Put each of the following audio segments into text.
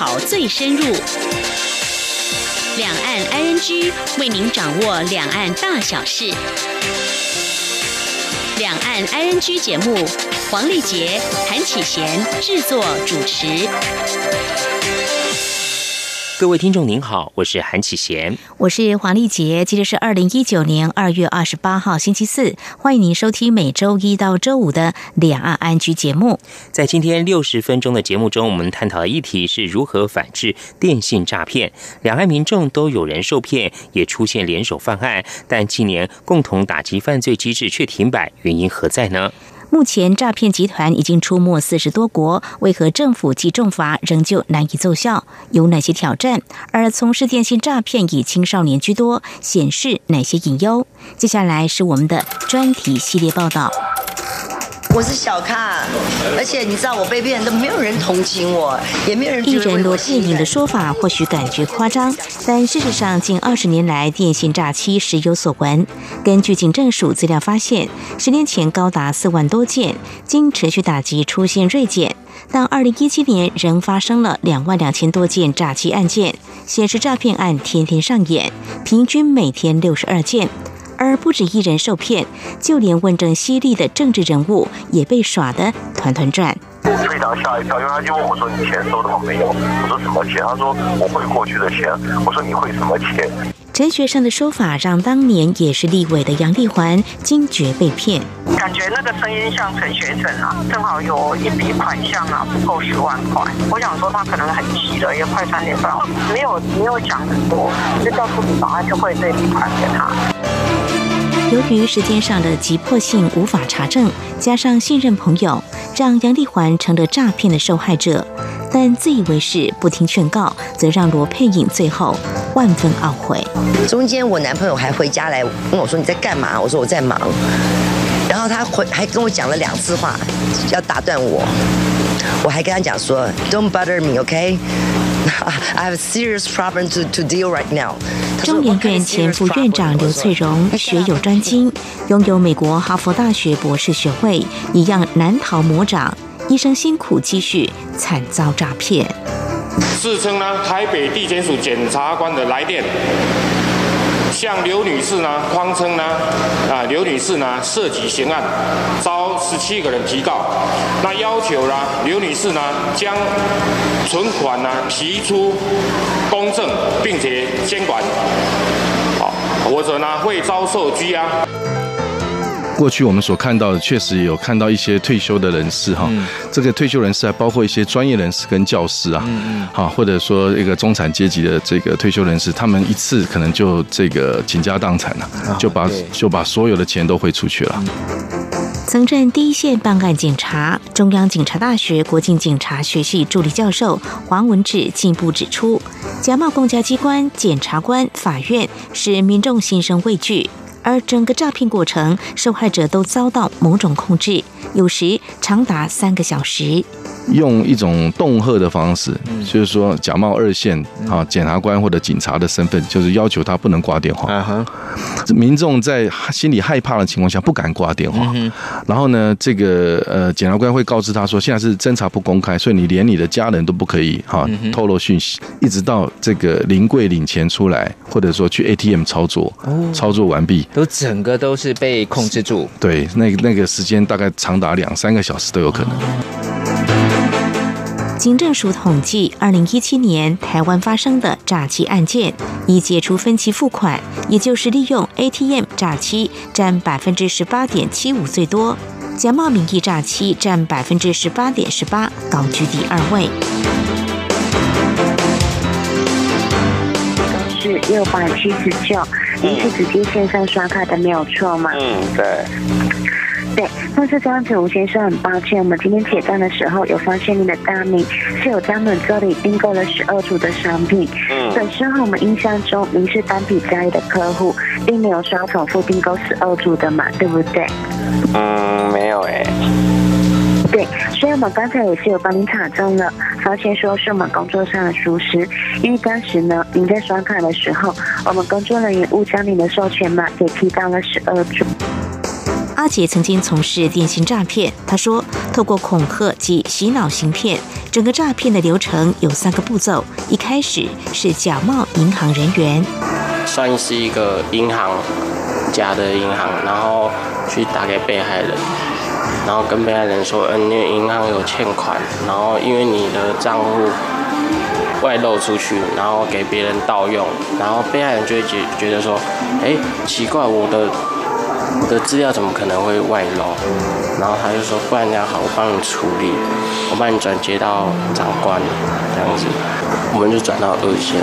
讨最深入。两岸 ING 为您掌握两岸大小事。两岸 ING 节目，黄丽杰、谭启贤制作主持。各位听众您好，我是韩启贤，我是黄丽杰。今天是二零一九年二月二十八号星期四，欢迎您收听每周一到周五的两岸安居节目。在今天六十分钟的节目中，我们探讨的议题是如何反制电信诈骗。两岸民众都有人受骗，也出现联手犯案，但近年共同打击犯罪机制却停摆，原因何在呢？目前诈骗集团已经出没四十多国，为何政府及重罚仍旧难以奏效？有哪些挑战？而从事电信诈骗以青少年居多，显示哪些隐忧？接下来是我们的专题系列报道。我是小咖，而且你知道我被骗都没有人同情我，也没有人。艺人罗佩颖的说法或许感觉夸张，但事实上近二十年来电信诈欺时有所闻。根据警政署资料发现，十年前高达四万多件，经持续打击出现锐减，但二零一七年仍发生了两万两千多件诈欺案件，显示诈骗案天天上演，平均每天六十二件。而不止一人受骗，就连问政犀利的政治人物也被耍得团团转。我非常吓一跳，因为他就问我说：“你钱收到没有？”我说：“什么钱？”他说：“我汇过去的钱。”我说：“你汇什么钱？”陈学生的说法让当年也是立委的杨丽环惊觉被骗，感觉那个声音像陈学生啊，正好有一笔款项啊，不够十万块。我想说他可能很急了，也快三点半，没有没有讲很多，就告诉你，马上就汇这笔款给他。由于时间上的急迫性无法查证，加上信任朋友，让杨丽环成了诈骗的受害者。但自以为是、不听劝告，则让罗佩颖最后万分懊悔。中间我男朋友还回家来问我说：“你在干嘛？”我说：“我在忙。”然后他回还跟我讲了两次话，要打断我。我还跟他讲说：“Don't bother me, OK? I have a serious problem to to deal right now。”中研院前副院长刘翠荣学有专精，拥有美国哈佛大学博士学位，一样难逃魔掌。一生辛苦积蓄，惨遭诈骗。自称呢台北地检署检察官的来电，向刘女士呢谎称呢啊刘女士呢涉及刑案，遭十七个人提告。那要求呢刘女士呢将存款呢提出公证，并且监管，好，或者呢会遭受拘押。过去我们所看到的，确实有看到一些退休的人士哈，这个退休人士还包括一些专业人士跟教师啊，好，或者说一个中产阶级的这个退休人士，他们一次可能就这个倾家荡产了，就把就把所有的钱都汇出去了。曾任第一线办案警察，中央警察大学国境警察学系助理教授黄文志进一步指出，假冒公家机关、检察官、法院，使民众心生畏惧。而整个诈骗过程，受害者都遭到某种控制，有时长达三个小时。用一种恫吓的方式，就是说假冒二线啊检察官或者警察的身份，就是要求他不能挂电话。民众在心里害怕的情况下不敢挂电话。然后呢，这个呃检察官会告知他说，现在是侦查不公开，所以你连你的家人都不可以哈透露讯息，一直到这个临柜领钱出来，或者说去 ATM 操作，操作完毕，都整个都是被控制住。对，那那个时间大概长达两三个小时都有可能。警政署统计，二零一七年台湾发生的诈欺案件，已解除分期付款，也就是利用 ATM 诈欺，占百分之十八点七五最多；假冒名义诈欺占百分之十八点十八，高居第二位。六百七十九，您是直接线上刷卡的，没有错吗？嗯，对。对，那是这样子，吴先生，很抱歉，我们今天结账的时候有发现您的大名是有在我们这里订购了十二组的商品。嗯，本身和我们印象中您是单笔交易的客户，并没有刷重复订购十二组的嘛，对不对？嗯，没有哎。对，所以我们刚才也是有帮您查证了，发现说是我们工作上的疏失，因为当时呢，您在刷卡的时候，我们工作人员误将您的授权码给提到了十二组。阿杰曾经从事电信诈骗，他说，透过恐吓及洗脑行骗，整个诈骗的流程有三个步骤，一开始是假冒银行人员，算是一个银行假的银行，然后去打给被害人，然后跟被害人说，嗯，因为银行有欠款，然后因为你的账户外露出去，然后给别人盗用，然后被害人就会觉觉得说，哎，奇怪，我的。我的资料怎么可能会外漏？然后他就说，不然这样好，我帮你处理，我帮你转接到长官，这样子，我们就转到二线。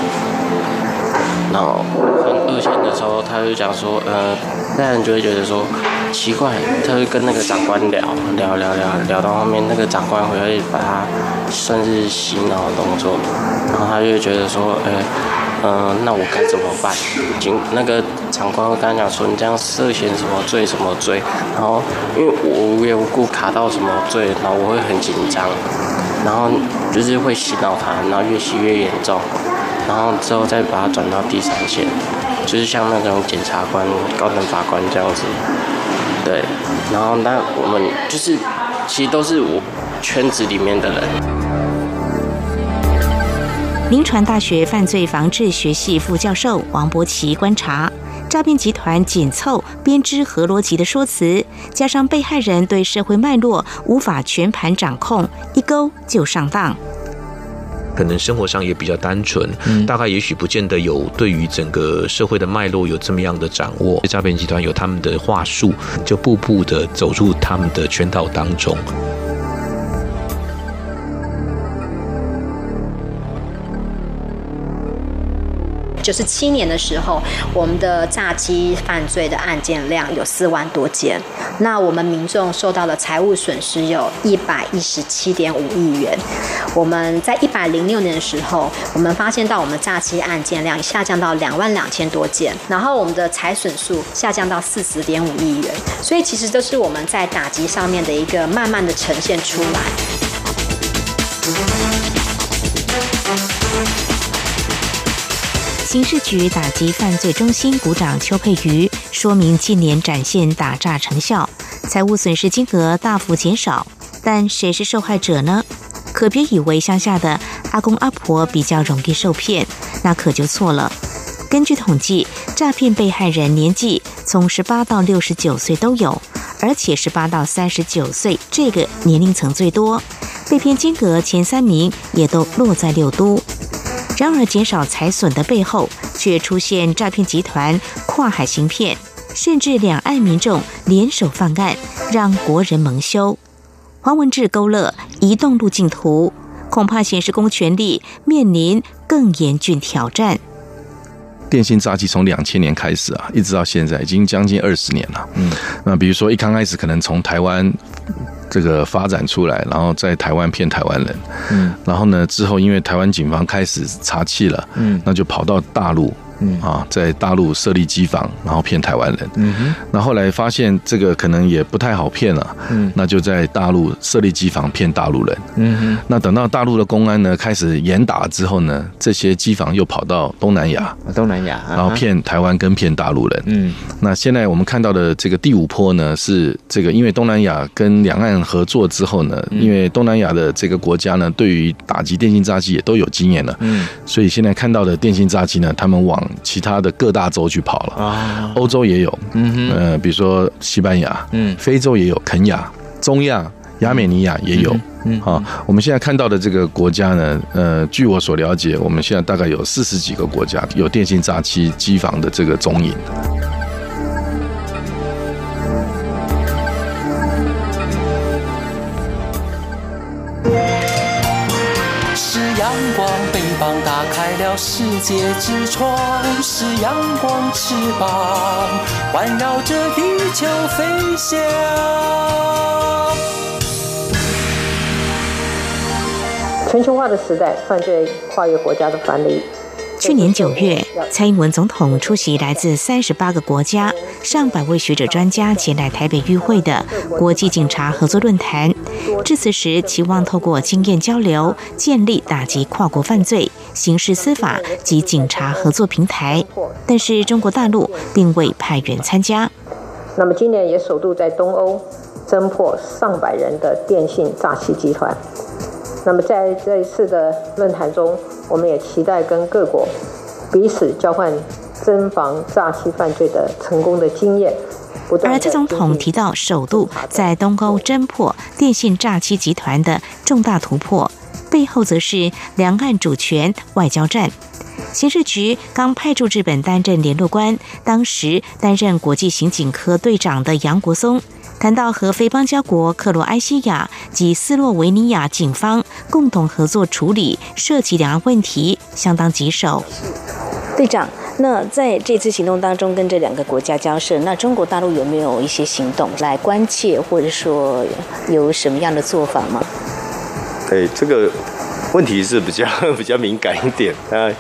然后分二线的时候，他就讲说，呃，那人就会觉得说奇怪，他会跟那个长官聊聊聊聊，聊到后面那个长官回来把他算是洗脑动作，然后他就觉得说，呃。嗯，那我该怎么办？警那个长官会跟他讲说，你这样涉嫌什么罪什么罪？然后因为我无缘无故卡到什么罪，然后我会很紧张，然后就是会洗脑他，然后越洗越严重，然后之后再把他转到第三线，就是像那种检察官、高等法官这样子。对，然后那我们就是其实都是我圈子里面的人。临传大学犯罪防治学系副教授王博奇观察，诈骗集团紧凑编织合逻辑的说辞，加上被害人对社会脉络无法全盘掌控，一勾就上当。可能生活上也比较单纯，大概也许不见得有对于整个社会的脉络有这么样的掌握。诈骗集团有他们的话术，就步步的走入他们的圈套当中。九十七年的时候，我们的诈欺犯罪的案件量有四万多件，那我们民众受到的财务损失有一百一十七点五亿元。我们在一百零六年的时候，我们发现到我们诈欺案件量下降到两万两千多件，然后我们的财损数下降到四十点五亿元。所以其实这是我们在打击上面的一个慢慢的呈现出来。刑事局打击犯罪中心股长邱佩瑜说明，近年展现打诈成效，财务损失金额大幅减少。但谁是受害者呢？可别以为乡下的阿公阿婆比较容易受骗，那可就错了。根据统计，诈骗被害人年纪从十八到六十九岁都有，而且十八到三十九岁这个年龄层最多，被骗金额前三名也都落在六都。然而，减少财损的背后，却出现诈骗集团跨海行骗，甚至两岸民众联手犯案，让国人蒙羞。黄文志勾勒移动路径图，恐怕显示公权力面临更严峻挑战。电信诈欺从两千年开始啊，一直到现在，已经将近二十年了。嗯，那比如说一刚开始可能从台湾。这个发展出来，然后在台湾骗台湾人，嗯，然后呢，之后因为台湾警方开始查气了，嗯，那就跑到大陆。嗯啊，在大陆设立机房，然后骗台湾人。嗯哼，那后来发现这个可能也不太好骗了。嗯，那就在大陆设立机房骗大陆人。嗯哼，那等到大陆的公安呢开始严打之后呢，这些机房又跑到东南亚，东南亚，然后骗台湾跟骗大陆人。嗯，那现在我们看到的这个第五波呢，是这个因为东南亚跟两岸合作之后呢，因为东南亚的这个国家呢，对于打击电信诈欺也都有经验了。嗯，所以现在看到的电信诈欺呢，他们往其他的各大洲去跑了。啊，欧洲也有，嗯哼，呃，比如说西班牙，嗯，非洲也有，肯亚、中亚、亚美尼亚也有，嗯，好，我们现在看到的这个国家呢，呃，据我所了解，我们现在大概有四十几个国家有电信诈欺机房的这个踪影。世界之窗是阳光翅膀，环绕着地球飞翔。全球化的时代，犯罪跨越国家的藩篱。去年九月，蔡英文总统出席来自三十八个国家、上百位学者专家前来台北与会的国际警察合作论坛。致辞时，期望透过经验交流，建立打击跨国犯罪、刑事司法及警察合作平台。但是，中国大陆并未派员参加。那么，今年也首度在东欧侦破上百人的电信诈欺集团。那么在这一次的论坛中，我们也期待跟各国彼此交换侦防诈欺犯罪的成功的经验。而蔡总统提到，首度在东欧侦破电信诈欺集团的重大突破，背后则是两岸主权外交战。刑事局刚派驻日本担任联络官，当时担任国际刑警科队长的杨国松谈到和非邦交国克罗埃西亚及斯洛维尼亚警方共同合作处理涉及两岸问题，相当棘手。队长。那在这次行动当中，跟这两个国家交涉，那中国大陆有没有一些行动来关切，或者说有什么样的做法吗？哎，这个问题是比较 比较敏感一点啊。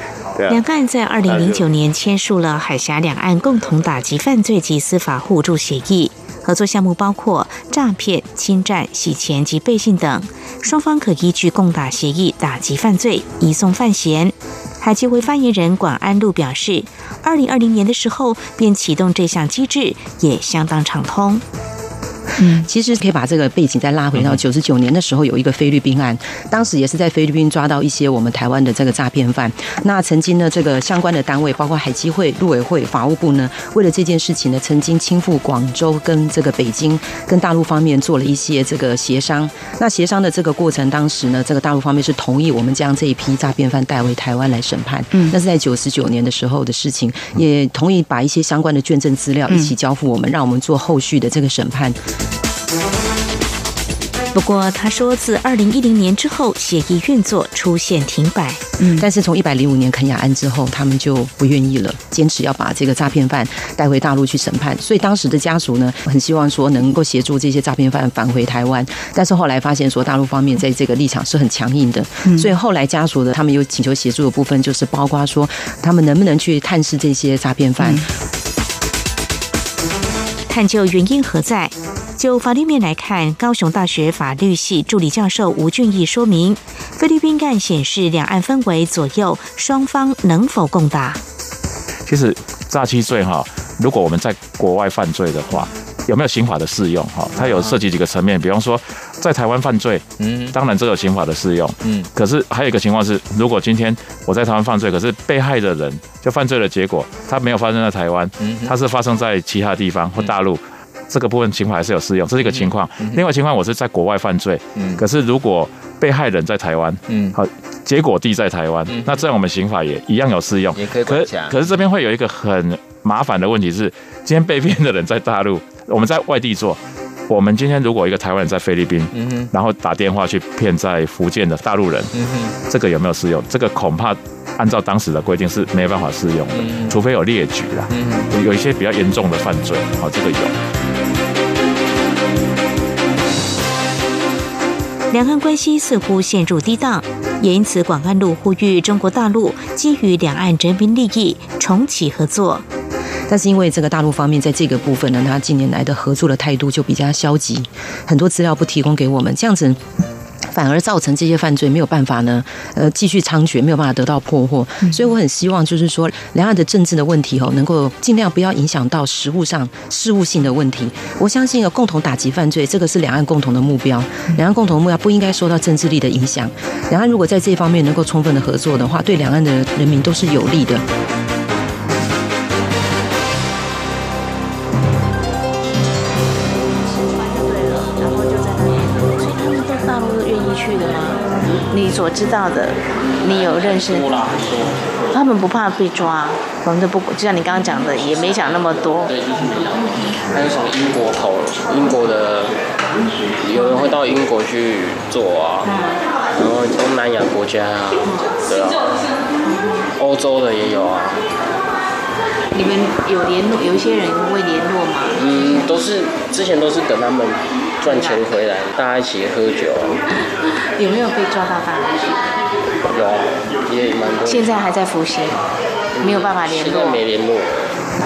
两岸在二零零九年签署了海峡两岸共同打击犯罪及司法互助协议，合作项目包括诈骗、侵占、洗钱及背信等，双方可依据共打协议打击犯罪，移送犯嫌。海基会发言人广安路表示，二零二零年的时候便启动这项机制，也相当畅通。嗯，其实可以把这个背景再拉回到九十九年的时候，有一个菲律宾案，当时也是在菲律宾抓到一些我们台湾的这个诈骗犯。那曾经呢，这个相关的单位，包括海基会、陆委会、法务部呢，为了这件事情呢，曾经亲赴广州跟这个北京跟大陆方面做了一些这个协商。那协商的这个过程，当时呢，这个大陆方面是同意我们将这一批诈骗犯带回台湾来审判。嗯，那是在九十九年的时候的事情，也同意把一些相关的卷证资料一起交付我们，让我们做后续的这个审判。不过，他说，自二零一零年之后，协议运作出现停摆。嗯，但是从一百零五年肯雅案之后，他们就不愿意了，坚持要把这个诈骗犯带回大陆去审判。所以当时的家属呢，很希望说能够协助这些诈骗犯返回台湾。但是后来发现说，大陆方面在这个立场是很强硬的。所以后来家属的他们有请求协助的部分，就是包括说，他们能不能去探视这些诈骗犯，探究原因何在。就法律面来看，高雄大学法律系助理教授吴俊义说明，菲律宾案显示两岸氛围左右，双方能否共打？其实诈欺罪哈，如果我们在国外犯罪的话，有没有刑法的适用哈？它有涉及几个层面，比方说在台湾犯罪，嗯，当然这有刑法的适用，嗯，可是还有一个情况是，如果今天我在台湾犯罪，可是被害的人就犯罪的结果，他没有发生在台湾，嗯，他是发生在其他地方或大陆。这个部分刑法还是有适用，这是一个情况。另外情况，我是在国外犯罪，可是如果被害人在台湾，嗯好，结果地在台湾，那这样我们刑法也一样有适用。也可以可可是这边会有一个很麻烦的问题是，今天被骗的人在大陆，我们在外地做。我们今天如果一个台湾人在菲律宾，嗯然后打电话去骗在福建的大陆人，嗯这个有没有适用？这个恐怕按照当时的规定是没办法适用的，除非有列举啦，有一些比较严重的犯罪，好，这个有。两岸关系似乎陷入低档，也因此广安路呼吁中国大陆基于两岸人民利益重启合作。但是因为这个大陆方面在这个部分呢，他近年来的合作的态度就比较消极，很多资料不提供给我们，这样子。反而造成这些犯罪没有办法呢，呃，继续猖獗，没有办法得到破获。所以我很希望，就是说，两岸的政治的问题哦，能够尽量不要影响到实务上事务性的问题。我相信，有共同打击犯罪，这个是两岸共同的目标。两岸共同目标不应该受到政治力的影响。两岸如果在这方面能够充分的合作的话，对两岸的人民都是有利的。知道的，你有认识？他们不怕被抓，反正不就像你刚刚讲的，也没想那么多。对就是，还有从英国跑，英国的有人会到英国去做啊，然后东南亚国家啊，对啊，欧洲的也有啊。你们有联络？有一些人会联络吗？嗯，都是之前都是等他们。赚钱回来，大家一起喝酒。有没有被抓到大陆去？有，也蛮多。现在还在服刑，没有办法联络。现在没联络，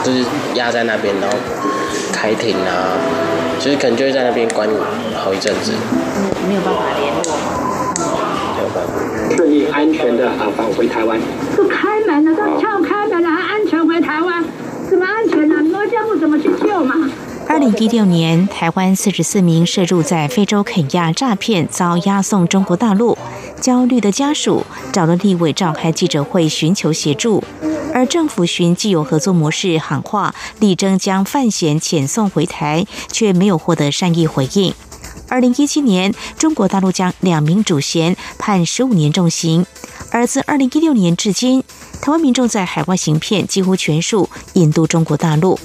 就是压在那边，然后开庭啊，就是可能就会在那边关好一阵子。没有办法联络。没有办法。顺利安全的啊返回台湾。都开门了，都敲开门了，还安全回台湾？怎么安全呢？罗家部怎么去救嘛？二零一六年，台湾四十四名涉入在非洲肯亚诈骗遭押送中国大陆，焦虑的家属找了立委召开记者会寻求协助，而政府寻既有合作模式喊话，力争将范闲遣送回台，却没有获得善意回应。二零一七年，中国大陆将两名主嫌判十五年重刑，而自二零一六年至今，台湾民众在海外行骗几乎全数引渡中国大陆。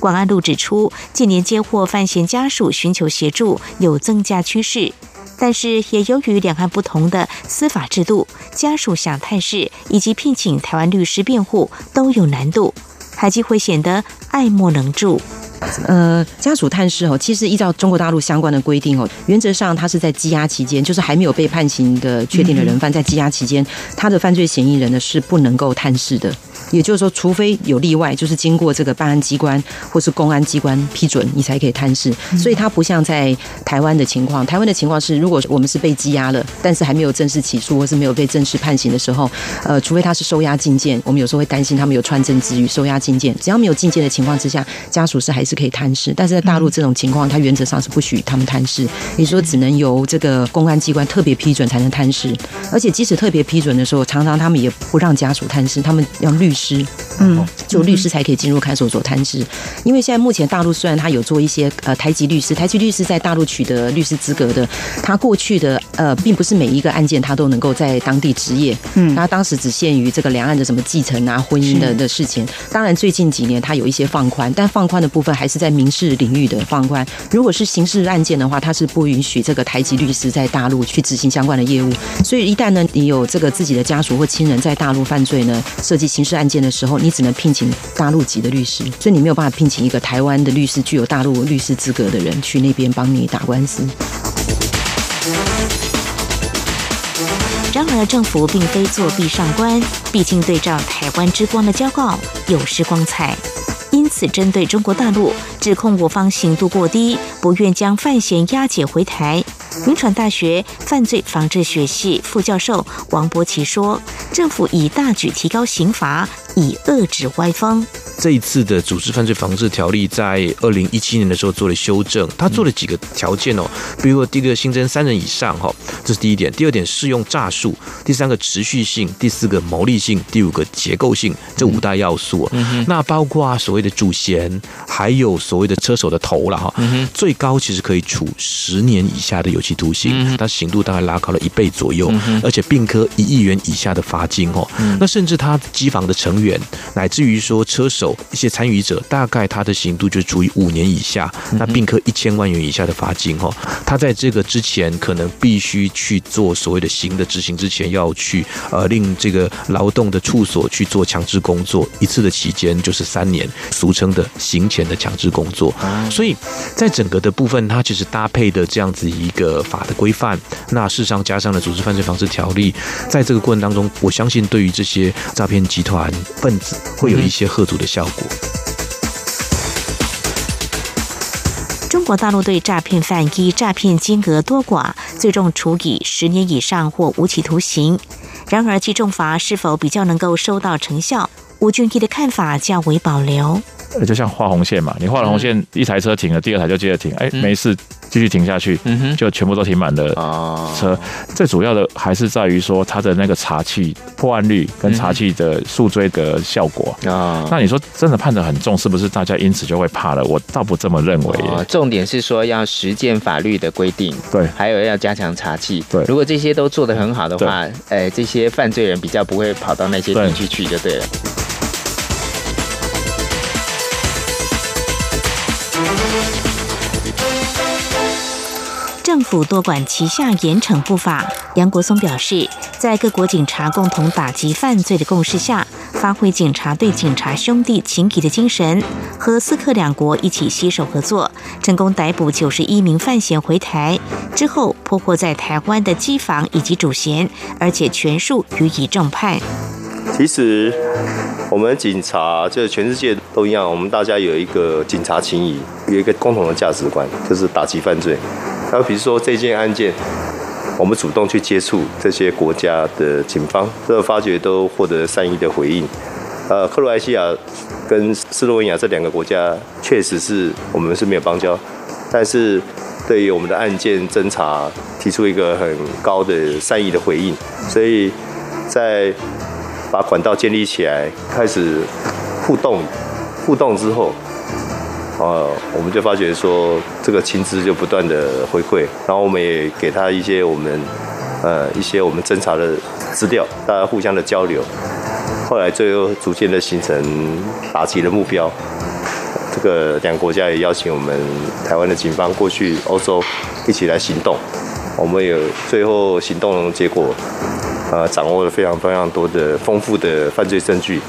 广安路指出，近年接获范闲家属寻求协助有增加趋势，但是也由于两岸不同的司法制度，家属想探视以及聘请台湾律师辩护都有难度，海基会显得爱莫能助。呃，家属探视哦，其实依照中国大陆相关的规定哦，原则上他是在羁押期间，就是还没有被判刑的确定的人犯在羁押期间，他的犯罪嫌疑人呢是不能够探视的。也就是说，除非有例外，就是经过这个办案机关或是公安机关批准，你才可以探视。所以它不像在台湾的情况，台湾的情况是，如果我们是被羁押了，但是还没有正式起诉或是没有被正式判刑的时候，呃，除非他是收押禁见，我们有时候会担心他们有穿证之余收押禁见。只要没有禁见的情况之下，家属是还是可以探视。但是在大陆这种情况，他原则上是不许他们探视，你说只能由这个公安机关特别批准才能探视。而且即使特别批准的时候，常常他们也不让家属探视，他们要律。师，嗯，就律师才可以进入看守所探视。因为现在目前大陆虽然他有做一些呃台籍律师，台籍律师在大陆取得律师资格的，他过去的呃并不是每一个案件他都能够在当地执业，嗯，他当时只限于这个两岸的什么继承啊、婚姻的的事情。当然最近几年他有一些放宽，但放宽的部分还是在民事领域的放宽。如果是刑事案件的话，他是不允许这个台籍律师在大陆去执行相关的业务。所以一旦呢你有这个自己的家属或亲人在大陆犯罪呢，涉及刑事案。件的时候，你只能聘请大陆籍的律师，所以你没有办法聘请一个台湾的律师，具有大陆律师资格的人去那边帮你打官司。然而，政府并非作壁上观，毕竟对照台湾之光的骄傲有失光彩。因此，针对中国大陆指控我方刑度过低，不愿将范闲押解回台。民传大学犯罪防治学系副教授王博奇说：“政府已大举提高刑罚，以遏制歪风。”这一次的组织犯罪防治条例在二零一七年的时候做了修正，他做了几个条件哦，比如说第一个新增三人以上哈，这是第一点；第二点适用诈术；第三个持续性；第四个牟利性；第五个结构性，这五大要素。那包括所谓的主嫌，还有所谓的车手的头了哈，最高其实可以处十年以下的有期徒刑，它刑度大概拉高了一倍左右，而且并科一亿元以下的罚金哦。那甚至他机房的成员，乃至于说车手。一些参与者大概他的刑度就处于五年以下，那并科一千万元以下的罚金哈。他在这个之前可能必须去做所谓的刑的执行之前，要去呃令这个劳动的处所去做强制工作，一次的期间就是三年，俗称的刑前的强制工作。所以在整个的部分，它其实搭配的这样子一个法的规范，那事实上加上了组织犯罪防治条例，在这个过程当中，我相信对于这些诈骗集团分子会有一些贺阻的效。果。中国大陆对诈骗犯依诈骗金额多寡，最终处以十年以上或无期徒刑。然而，其重罚是否比较能够收到成效？吴俊义的看法较为保留。就像画红线嘛，你画了红线，一台车停了，第二台就接着停，哎，没事。继续停下去，嗯就全部都停满了车。最主要的还是在于说它的那个查气破案率跟查气的速追的效果啊。那你说真的判的很重，是不是大家因此就会怕了？我倒不这么认为。重点是说要实践法律的规定，对，还有要加强查气。对，如果这些都做得很好的话，哎，这些犯罪人比较不会跑到那些地区去，就对了。政府多管齐下，严惩不法。杨国松表示，在各国警察共同打击犯罪的共识下，发挥警察对警察兄弟情谊的精神，和斯克两国一起携手合作，成功逮捕九十一名犯嫌回台。之后破获在台湾的机房以及主嫌，而且全数予以重判。其实，我们警察就是全世界都一样，我们大家有一个警察情谊，有一个共同的价值观，就是打击犯罪。那比如说这件案件，我们主动去接触这些国家的警方，这发觉都获得善意的回应。呃，克罗埃西亚跟斯洛文尼亚这两个国家确实是我们是没有邦交，但是对于我们的案件侦查提出一个很高的善意的回应，所以在把管道建立起来，开始互动，互动之后，呃，我们就发觉说这个情资就不断的回馈，然后我们也给他一些我们呃一些我们侦查的资料，大家互相的交流。后来最后逐渐的形成打击的目标，这个两国家也邀请我们台湾的警方过去欧洲一起来行动，我们有最后行动结果，呃，掌握了非常非常多的丰富的犯罪证据，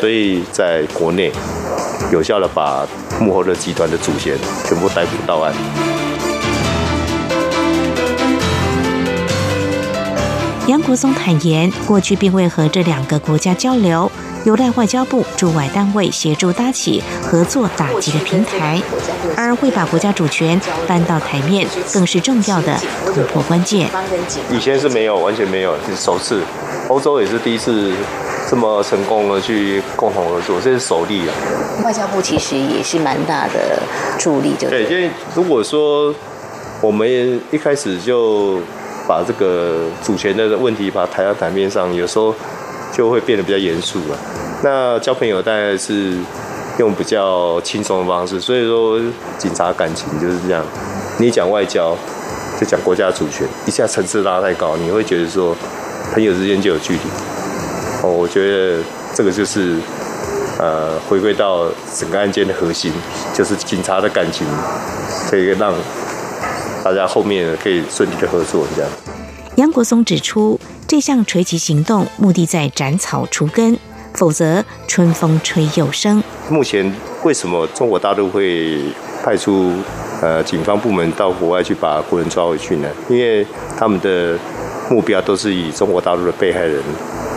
所以在国内有效的把幕后的集团的祖先全部逮捕到案。杨国松坦言，过去并未和这两个国家交流，有赖外交部驻外单位协助搭起合作打击的平台，而会把国家主权搬到台面，更是重要的突破关键。以前是没有，完全没有，是首次，欧洲也是第一次这么成功的去共同合作，这是首例啊。外交部其实也是蛮大的助力，就对，因为如果说我们一开始就。把这个主权的问题把它抬到台面上，有时候就会变得比较严肃了。那交朋友大概是用比较轻松的方式，所以说警察感情就是这样。你讲外交，就讲国家主权，一下层次拉太高，你会觉得说朋友之间就有距离。哦，我觉得这个就是呃回归到整个案件的核心，就是警察的感情可以让。大家后面可以顺利的合作，这样。杨国松指出，这项垂击行动目的在斩草除根，否则春风吹又生。目前为什么中国大陆会派出呃警方部门到国外去把国人抓回去呢？因为他们的目标都是以中国大陆的被害人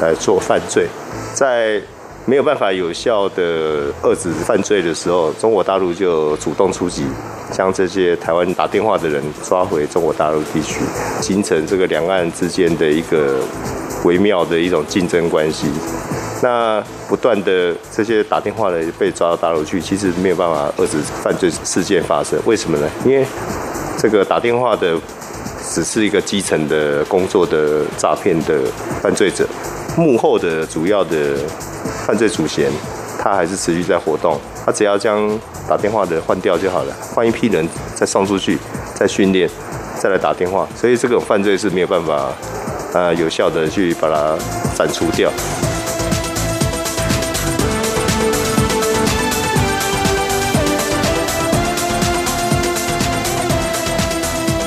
来做犯罪，在。没有办法有效的遏制犯罪的时候，中国大陆就主动出击，将这些台湾打电话的人抓回中国大陆地区，形成这个两岸之间的一个微妙的一种竞争关系。那不断的这些打电话的被抓到大陆去，其实没有办法遏制犯罪事件发生。为什么呢？因为这个打电话的只是一个基层的工作的诈骗的犯罪者，幕后的主要的。犯罪主嫌，他还是持续在活动。他只要将打电话的换掉就好了，换一批人再送出去，再训练，再来打电话。所以这种犯罪是没有办法，呃，有效的去把它斩除掉。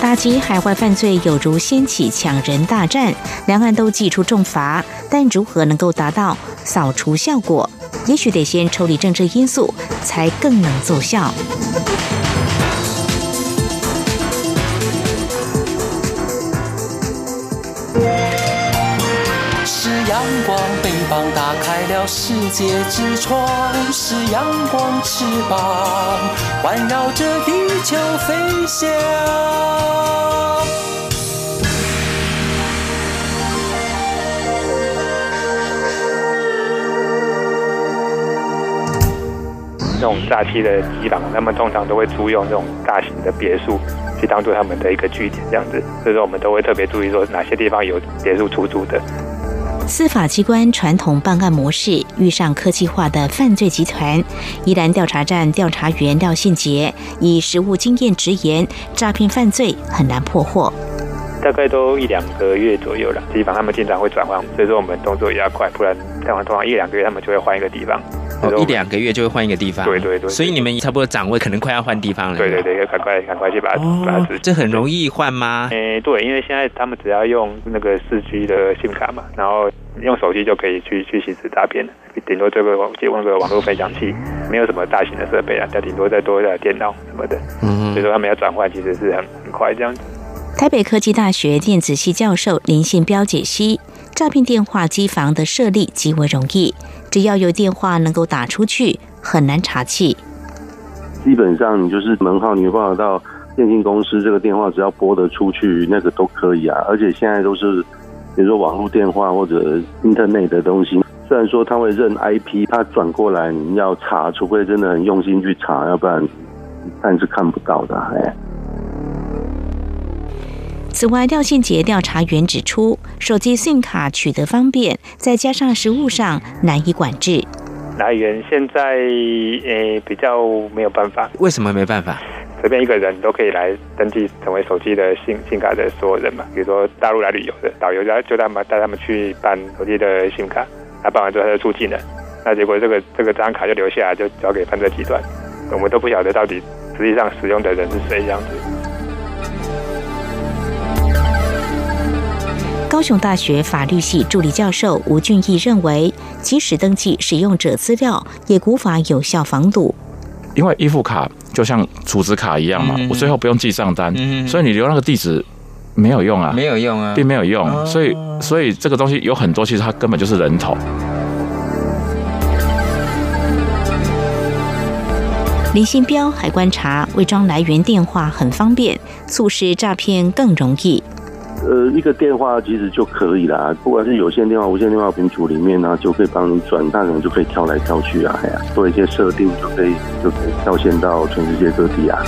打击海外犯罪有如掀起抢人大战，两岸都祭出重罚，但如何能够达到扫除效果？也许得先抽离政治因素，才更能奏效。膀打开了世界之窗；是阳光，翅膀环绕着地球飞翔。这种诈欺的机房，他们通常都会租用这种大型的别墅，去当做他们的一个据点，这样子。所以说，我们都会特别注意说哪些地方有别墅出租的。司法机关传统办案模式遇上科技化的犯罪集团，宜兰调查站调查员廖信杰以实务经验直言，诈骗犯罪很难破获。大概都一两个月左右了，地方他们经常会转换，所以说我们动作也要快，不然通常通常一两个月他们就会换一个地方。哦，一两个月就会换一个地方。对对对。所以你们差不多掌握，可能快要换地方了。对对对，要赶快赶快去把它把它。这很容易换吗？诶，对，因为现在他们只要用那个四 G 的 SIM 卡嘛，然后用手机就可以去去行使诈骗了。顶多这个网接那个网络分享器，没有什么大型的设备啊，再顶多再多一台电脑什么的。嗯。所以说他们要转换其实是很很快这样子。台北科技大学电子系教授林信标解析，诈骗电话机房的设立极为容易，只要有电话能够打出去。很难查气。基本上你就是门号，你有办法到电信公司这个电话，只要拨得出去，那个都可以啊。而且现在都是，比如说网络电话或者 Internet 的东西，虽然说他会认 IP，他转过来你要查，除非真的很用心去查，要不然看是看不到的。哎。此外，廖信杰调查员指出，手机信卡取得方便，再加上实物上难以管制。来源现在诶比较没有办法。为什么没办法？随便一个人都可以来登记成为手机的信信卡的所有人嘛？比如说大陆来旅游的导游，就就他们带他们去办手机的信卡，他办完之后他就出境了。那结果这个这个这张卡就留下来，就交给犯罪集团，我们都不晓得到底实际上使用的人是谁这样子。高雄大学法律系助理教授吴俊义认为，即使登记使用者资料，也无法有效防堵。因为依付卡就像储值卡一样嘛，我最后不用记账单，所以你留那个地址没有用啊，没有用啊，并没有用。所以，所以这个东西有很多，其实它根本就是人头。林新标还观察，伪装来源电话很方便，促使诈骗更容易。呃，一个电话其实就可以啦，不管是有线电话、无线电话群组里面呢，就可以帮你转，大可能就可以跳来跳去啊，哎呀，做一些设定就可以就可以跳线到全世界各地啊。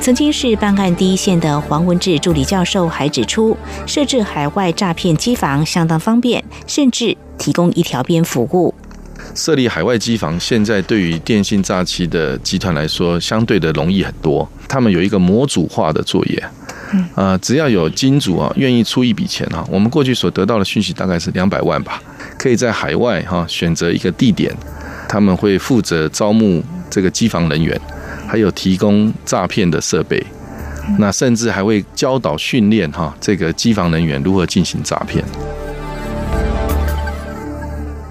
曾经是办案第一线的黄文志助理教授还指出，设置海外诈骗机房相当方便，甚至提供一条边服务。设立海外机房，现在对于电信诈欺的集团来说，相对的容易很多。他们有一个模组化的作业。呃，只要有金主啊愿意出一笔钱啊，我们过去所得到的讯息大概是两百万吧，可以在海外哈选择一个地点，他们会负责招募这个机房人员，还有提供诈骗的设备，那甚至还会教导训练哈这个机房人员如何进行诈骗。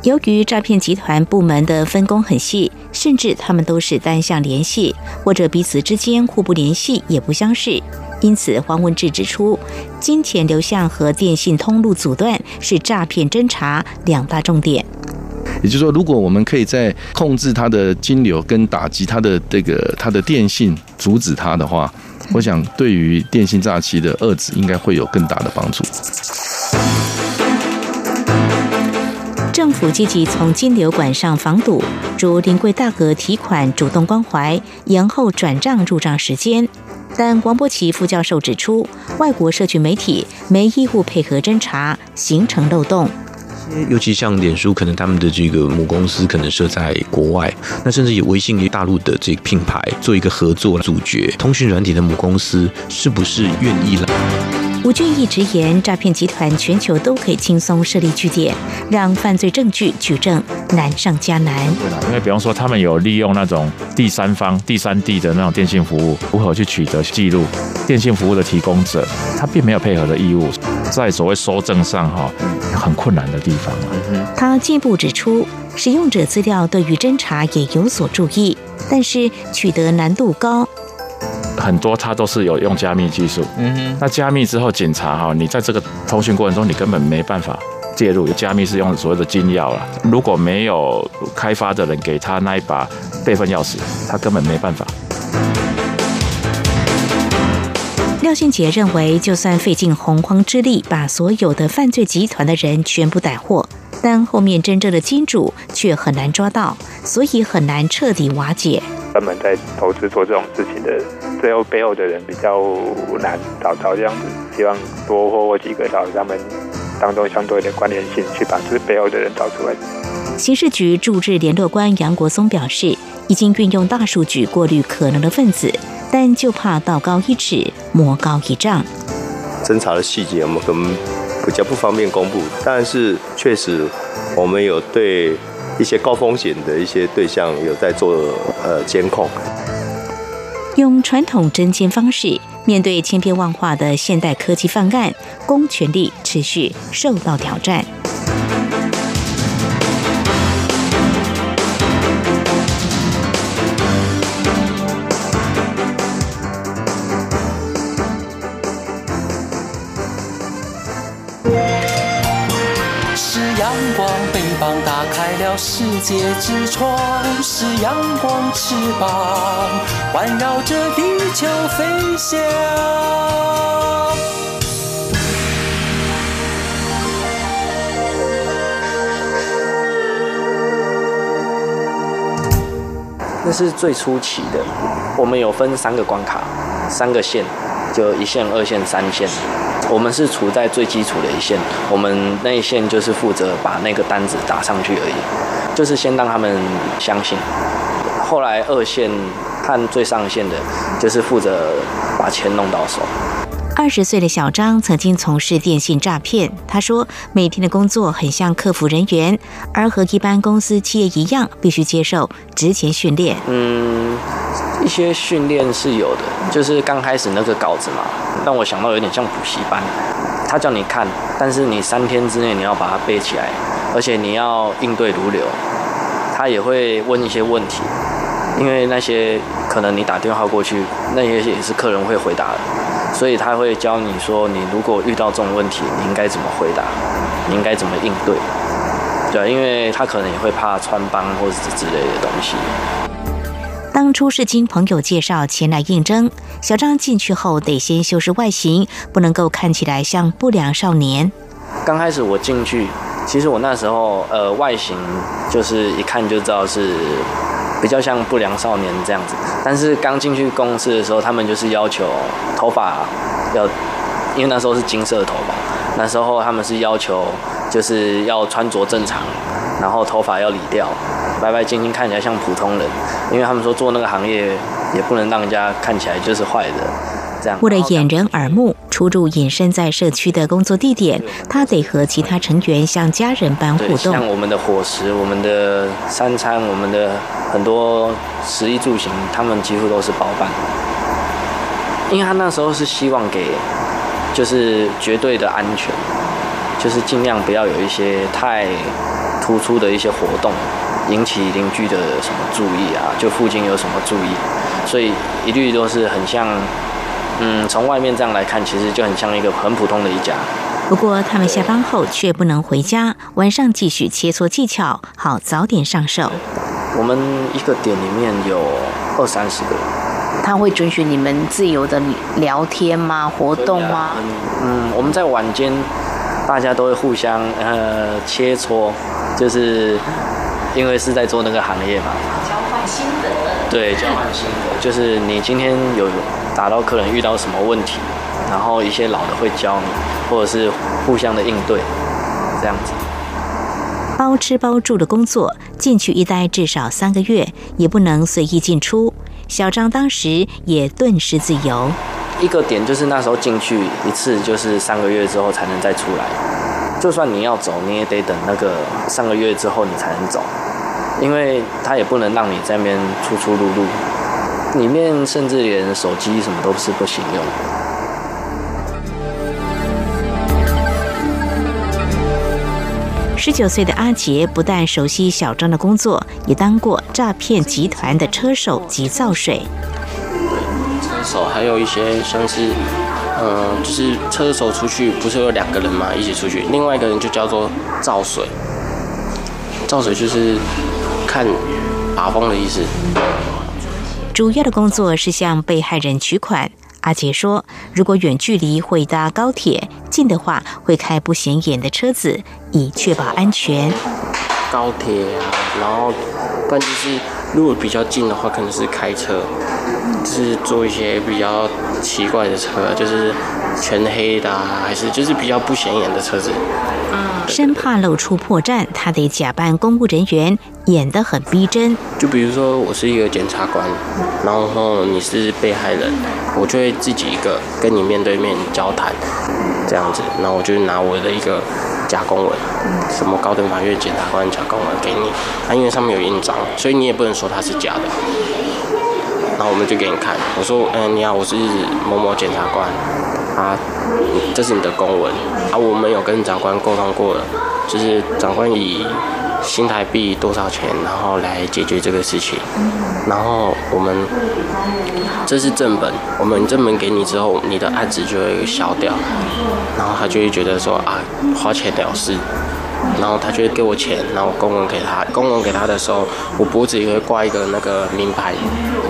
由于诈骗集团部门的分工很细，甚至他们都是单向联系，或者彼此之间互不联系，也不相识。因此，黄文志指出，金钱流向和电信通路阻断是诈骗侦查两大重点。也就是说，如果我们可以在控制它的金流跟打击它的这个它的电信，阻止它的话，我想对于电信诈欺的遏制应该会有更大的帮助。政府积极从金流管上防堵，如临柜大额提款主动关怀，延后转账入账时间。但王波奇副教授指出，外国社区媒体没义务配合侦查，形成漏洞。尤其像脸书，可能他们的这个母公司可能设在国外，那甚至有微信与大陆的这个品牌做一个合作主角，通讯软体的母公司是不是愿意了？吴俊义直言，诈骗集团全球都可以轻松设立据点，让犯罪证据举证难上加难。因为比方说，他们有利用那种第三方、第三地的那种电信服务，如何去取得记录？电信服务的提供者，他并没有配合的义务，在所谓收证上，哈，很困难的地方。他进一步指出，使用者资料对于侦查也有所注意，但是取得难度高。很多它都是有用加密技术，嗯哼，那加密之后警察哈，你在这个通讯过程中，你根本没办法介入。加密是用所谓的金钥了，如果没有开发的人给他那一把备份钥匙，他根本没办法。廖信杰认为，就算费尽洪荒之力把所有的犯罪集团的人全部逮获，但后面真正的金主却很难抓到，所以很难彻底瓦解。专门在投资做这种事情的，最后背后的人比较难找到这样子。希望多获获几个找他们当中相对的关联性，去把这背后的人找出来。刑事局驻日联络官杨国松表示，已经运用大数据过滤可能的分子，但就怕道高一尺，魔高一丈。侦查的细节我们可能比较不方便公布，但是确实我们有对。一些高风险的一些对象有在做呃监控，用传统侦监方式面对千变万化的现代科技犯案，公权力持续受到挑战。世界之窗是阳光翅膀环绕着地球飞翔。那是最初期的我们有分三个关卡三个线就一线二线三线。我们是处在最基础的一线，我们那一线就是负责把那个单子打上去而已，就是先让他们相信。后来二线看最上线的，就是负责把钱弄到手。二十岁的小张曾经从事电信诈骗。他说，每天的工作很像客服人员，而和一般公司企业一样，必须接受职前训练。嗯，一些训练是有的，就是刚开始那个稿子嘛，让我想到有点像补习班。他叫你看，但是你三天之内你要把它背起来，而且你要应对如流。他也会问一些问题，因为那些可能你打电话过去，那些也是客人会回答的。所以他会教你说，你如果遇到这种问题，你应该怎么回答，你应该怎么应对，对因为他可能也会怕穿帮或者之类的东西。当初是经朋友介绍前来应征，小张进去后得先修饰外形，不能够看起来像不良少年。刚开始我进去，其实我那时候呃外形就是一看就知道是。比较像不良少年这样子，但是刚进去公司的时候，他们就是要求头发要，因为那时候是金色头发，那时候他们是要求就是要穿着正常，然后头发要理掉，白白净净看起来像普通人，因为他们说做那个行业也不能让人家看起来就是坏的。为了掩人耳目，出入隐身在社区的工作地点，他得和其他成员像家人般互动。像我们的伙食、我们的三餐、我们的很多食衣住行，他们几乎都是包办。因为他那时候是希望给，就是绝对的安全，就是尽量不要有一些太突出的一些活动，引起邻居的什么注意啊，就附近有什么注意，所以一律都是很像。嗯，从外面这样来看，其实就很像一个很普通的一家。不过他们下班后却不能回家，晚上继续切磋技巧，好早点上手。我们一个点里面有二三十个人，他会准许你们自由的聊天吗？活动吗？嗯，我们在晚间，大家都会互相呃切磋，就是因为是在做那个行业嘛，交换心得。对，交换心得，就是你今天有。打到客人遇到什么问题，然后一些老的会教你，或者是互相的应对，这样子。包吃包住的工作，进去一待至少三个月，也不能随意进出。小张当时也顿时自由。一个点就是那时候进去一次，就是三个月之后才能再出来。就算你要走，你也得等那个三个月之后你才能走，因为他也不能让你在那边出出入入。里面甚至连手机什么都是不行用。十九岁的阿杰不但熟悉小张的工作，也当过诈骗集团的车手及造水。车手还有一些像是，嗯，就是车手出去不是有两个人嘛，一起出去，另外一个人就叫做造水。造水就是看把风的意思。主要的工作是向被害人取款。阿杰说，如果远距离会搭高铁，近的话会开不显眼的车子，以确保安全。高铁啊，然后不然就是如果比较近的话，可能是开车，就是坐一些比较奇怪的车，就是全黑的，还是就是比较不显眼的车子。生怕露出破绽，他得假扮公务人员，演得很逼真。就比如说，我是一个检察官，然后你是被害人，我就会自己一个跟你面对面交谈，这样子，然后我就拿我的一个假公文，什么高等法院检察官假公文给你，啊，因为上面有印章，所以你也不能说它是假的。然后我们就给你看，我说，嗯，你好，我是某某检察官。啊，这是你的公文啊，我们有跟长官沟通过了，就是长官以新台币多少钱，然后来解决这个事情。然后我们这是正本，我们正本给你之后，你的案子就会消掉。然后他就会觉得说啊，花钱了事。然后他就会给我钱，然后公文给他，公文给他的时候，我脖子也会挂一个那个名牌，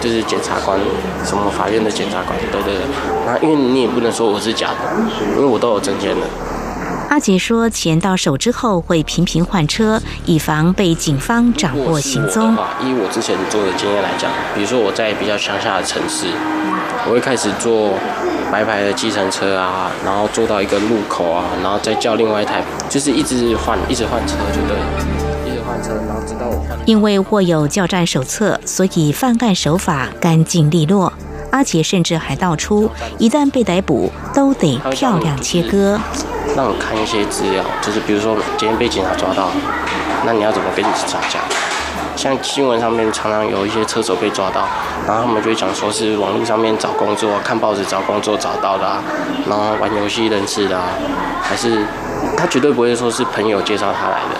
就是检察官，什么法院的检察官，对对对。那因为你也不能说我是假的，因为我都有证件的。阿杰说，钱到手之后会频频换车，以防被警方掌握行踪。以我之前做的经验来讲，比如说我在比较乡下的城市，我会开始坐白牌的计程车啊，然后坐到一个路口啊，然后再叫另外一台，就是一直换，一直换车就对了，一直换车，然后直到。因为握有教战手册，所以犯案手法干净利落。阿杰甚至还道出，一旦被逮捕，都得漂亮切割。让我看一些资料，就是比如说今天被警察抓到，那你要怎么跟警察讲？像新闻上面常常有一些车手被抓到，然后他们就会讲说是网络上面找工作、看报纸找工作找到的啊，然后玩游戏认识的啊，还是他绝对不会说是朋友介绍他来的。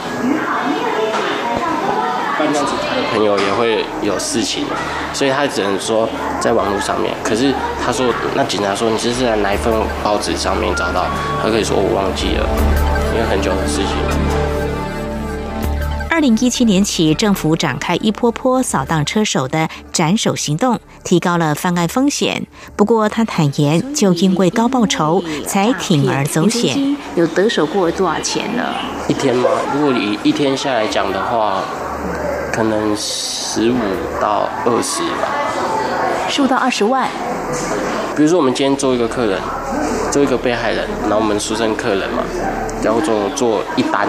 他的朋友也会有事情，所以他只能说在网络上面。可是他说，那警察说你这是在哪一份报纸上面找到？他可以说我忘记了，因为很久的事情。二零一七年起，政府展开一波波扫荡车手的斩首行动，提高了犯案风险。不过他坦言，就因为高报酬，才铤而走险。有得手过多少钱呢？一天吗？如果以一天下来讲的话。可能十五到二十吧，十五到二十万。比如说，我们今天做一个客人，做一个被害人，然后我们俗称客人嘛，然后做做一单，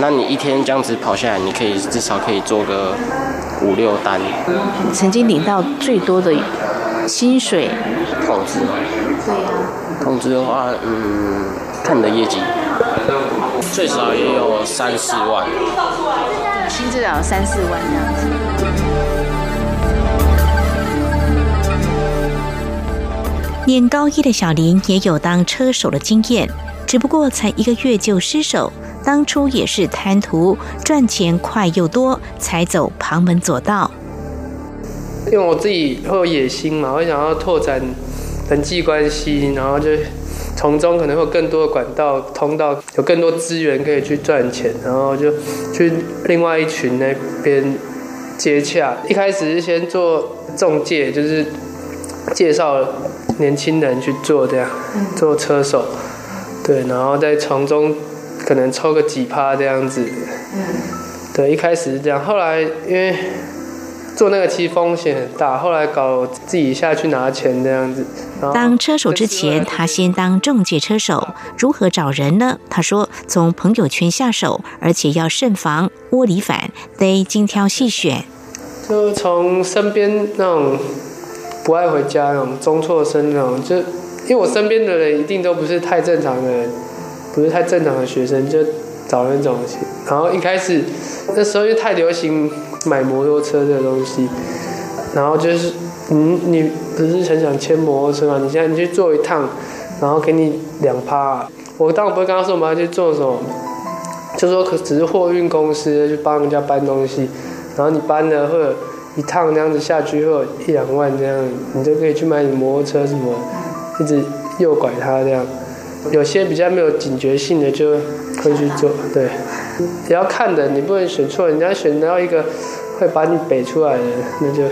那你一天这样子跑下来，你可以至少可以做个五六单。曾经领到最多的薪水？通知吗？对呀。通知的话，嗯，看你的业绩，最少也有三四万。薪至少三四万这样子。念高一的小林也有当车手的经验，只不过才一个月就失手。当初也是贪图赚钱快又多，才走旁门左道。因为我自己会有野心嘛，我想要拓展人际关系，然后就。从中可能会有更多的管道通道，有更多资源可以去赚钱，然后就去另外一群那边接洽。一开始是先做中介，就是介绍年轻人去做这样，做车手，对，然后再从中可能抽个几趴这样子。嗯对，一开始是这样，后来因为。做那个其实风险很大，后来搞自己下去拿钱这样子。当车手之前，他先当中介车手。如何找人呢？他说：从朋友圈下手，而且要慎防窝里反，得精挑细选。就从身边那种不爱回家那种中辍生那种，就因为我身边的人一定都不是太正常的人，不是太正常的学生，就找那种。然后一开始那时候又太流行。买摩托车这个东西，然后就是，你你不是很想牵摩托车吗？你现在你去坐一趟，然后给你两趴。我当然不会跟他说我们要去做什么，就说可只是货运公司去帮人家搬东西，然后你搬了或者一趟这样子下去会有一两万这样，你就可以去买你摩托车什么，一直诱拐他这样。有些比较没有警觉性的就会去做，对。也要看的，你不能选错，人家选到一个会把你北出来的，那就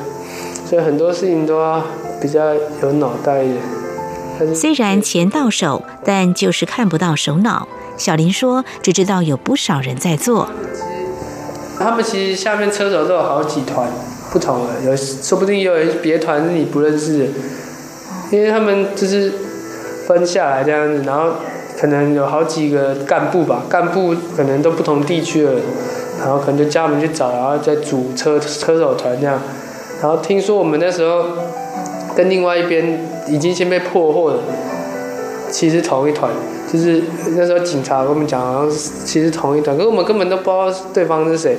所以很多事情都要比较有脑袋一点。虽然钱到手，但就是看不到首脑。小林说：“只知道有不少人在做。”他们其实下面车手都有好几团不同的，有说不定有别团是你不认识的，因为他们就是分下来这样子，然后。可能有好几个干部吧，干部可能都不同地区的人，然后可能就叫我们去找，然后再组车车手团这样。然后听说我们那时候跟另外一边已经先被破获了，其实同一团，就是那时候警察跟我们讲，好像其实同一团，可是我们根本都不知道对方是谁。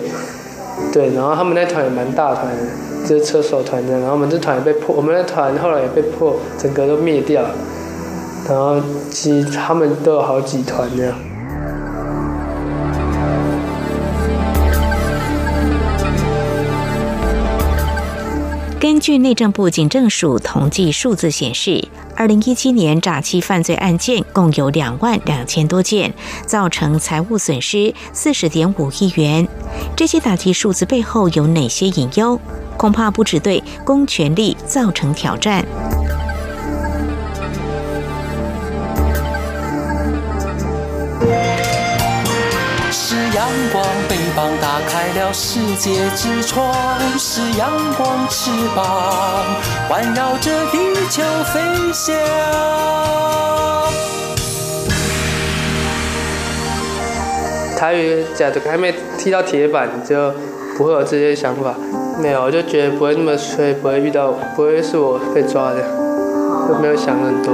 对，然后他们那团也蛮大团的，就是车手团的，然后我们这团也被破，我们那团后来也被破，整个都灭掉了。然后其实他们都有好几团这样。根据内政部警政署统计数字显示，二零一七年诈欺犯罪案件共有两万两千多件，造成财务损失四十点五亿元。这些打击数字背后有哪些隐忧？恐怕不只对公权力造成挑战。光，翅膀打开了世界之窗，是阳光翅膀环绕着地球飞翔。台语讲的还没踢到铁板，就不会有这些想法。没有，我就觉得不会那么衰，不会遇到，不会是我被抓的，就没有想很多。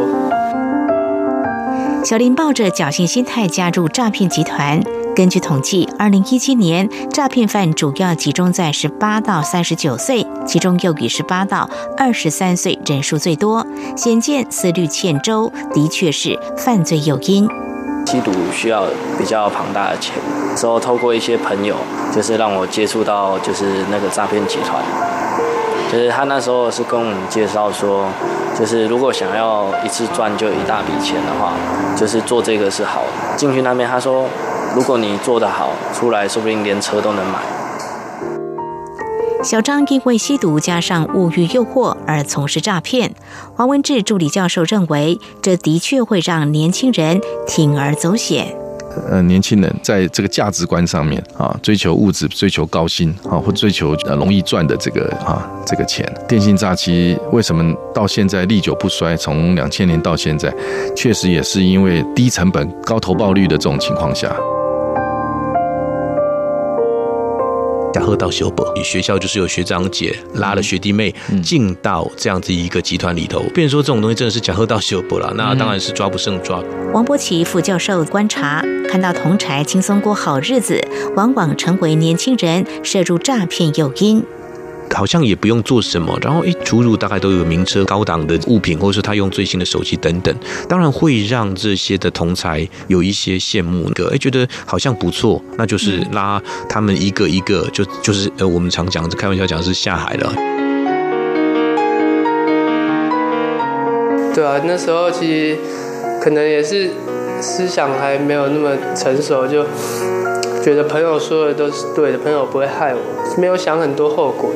小林抱着侥幸心态加入诈骗集团。根据统计，二零一七年诈骗犯主要集中在十八到三十九岁，其中又以十八到二十三岁人数最多，显见思虑欠周，的确是犯罪诱因。吸毒需要比较庞大的钱，之后透过一些朋友，就是让我接触到就是那个诈骗集团，就是他那时候是跟我们介绍说，就是如果想要一次赚就一大笔钱的话，就是做这个是好的。进去那边他说，如果你做得好，出来说不定连车都能买。小张因为吸毒加上物欲诱惑而从事诈骗。黄文志助理教授认为，这的确会让年轻人铤而走险。呃，年轻人在这个价值观上面啊，追求物质、追求高薪啊，或追求呃容易赚的这个啊这个钱。电信诈欺为什么到现在历久不衰？从两千年到现在，确实也是因为低成本、高投报率的这种情况下。假喝到修博，学校就是有学长姐拉了学弟妹进到这样子一个集团里头，变成说这种东西真的是假喝到修补了，那当然是抓不胜抓。王伯奇副教授观察，看到同柴轻松过好日子，往往成为年轻人涉入诈骗诱因。好像也不用做什么，然后一出入大概都有名车、高档的物品，或者说他用最新的手机等等，当然会让这些的同才有一些羡慕，个哎觉得好像不错，那就是拉他们一个一个，就就是呃我们常讲，开玩笑讲是下海了。对啊，那时候其实可能也是思想还没有那么成熟，就觉得朋友说的都是对的，朋友不会害我，没有想很多后果。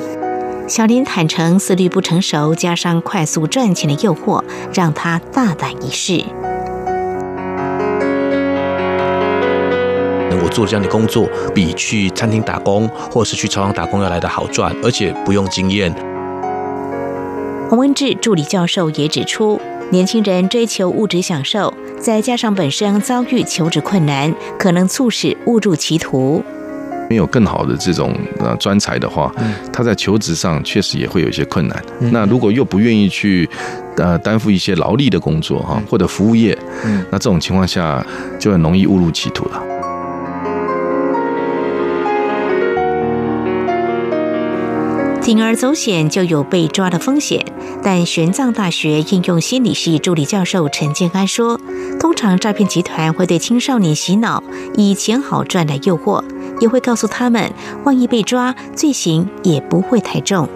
小林坦诚，思虑不成熟，加上快速赚钱的诱惑，让他大胆一试。我做这样的工作，比去餐厅打工或是去超商打工要来的好赚，而且不用经验。洪文志助理教授也指出，年轻人追求物质享受，再加上本身遭遇求职困难，可能促使误入歧途。没有更好的这种呃专才的话，他在求职上确实也会有一些困难。那如果又不愿意去呃担负一些劳力的工作哈，或者服务业，那这种情况下就很容易误入歧途了。铤而走险就有被抓的风险，但玄奘大学应用心理系助理教授陈建安说，通常诈骗集团会对青少年洗脑，以钱好赚来诱惑，也会告诉他们，万一被抓，罪行也不会太重。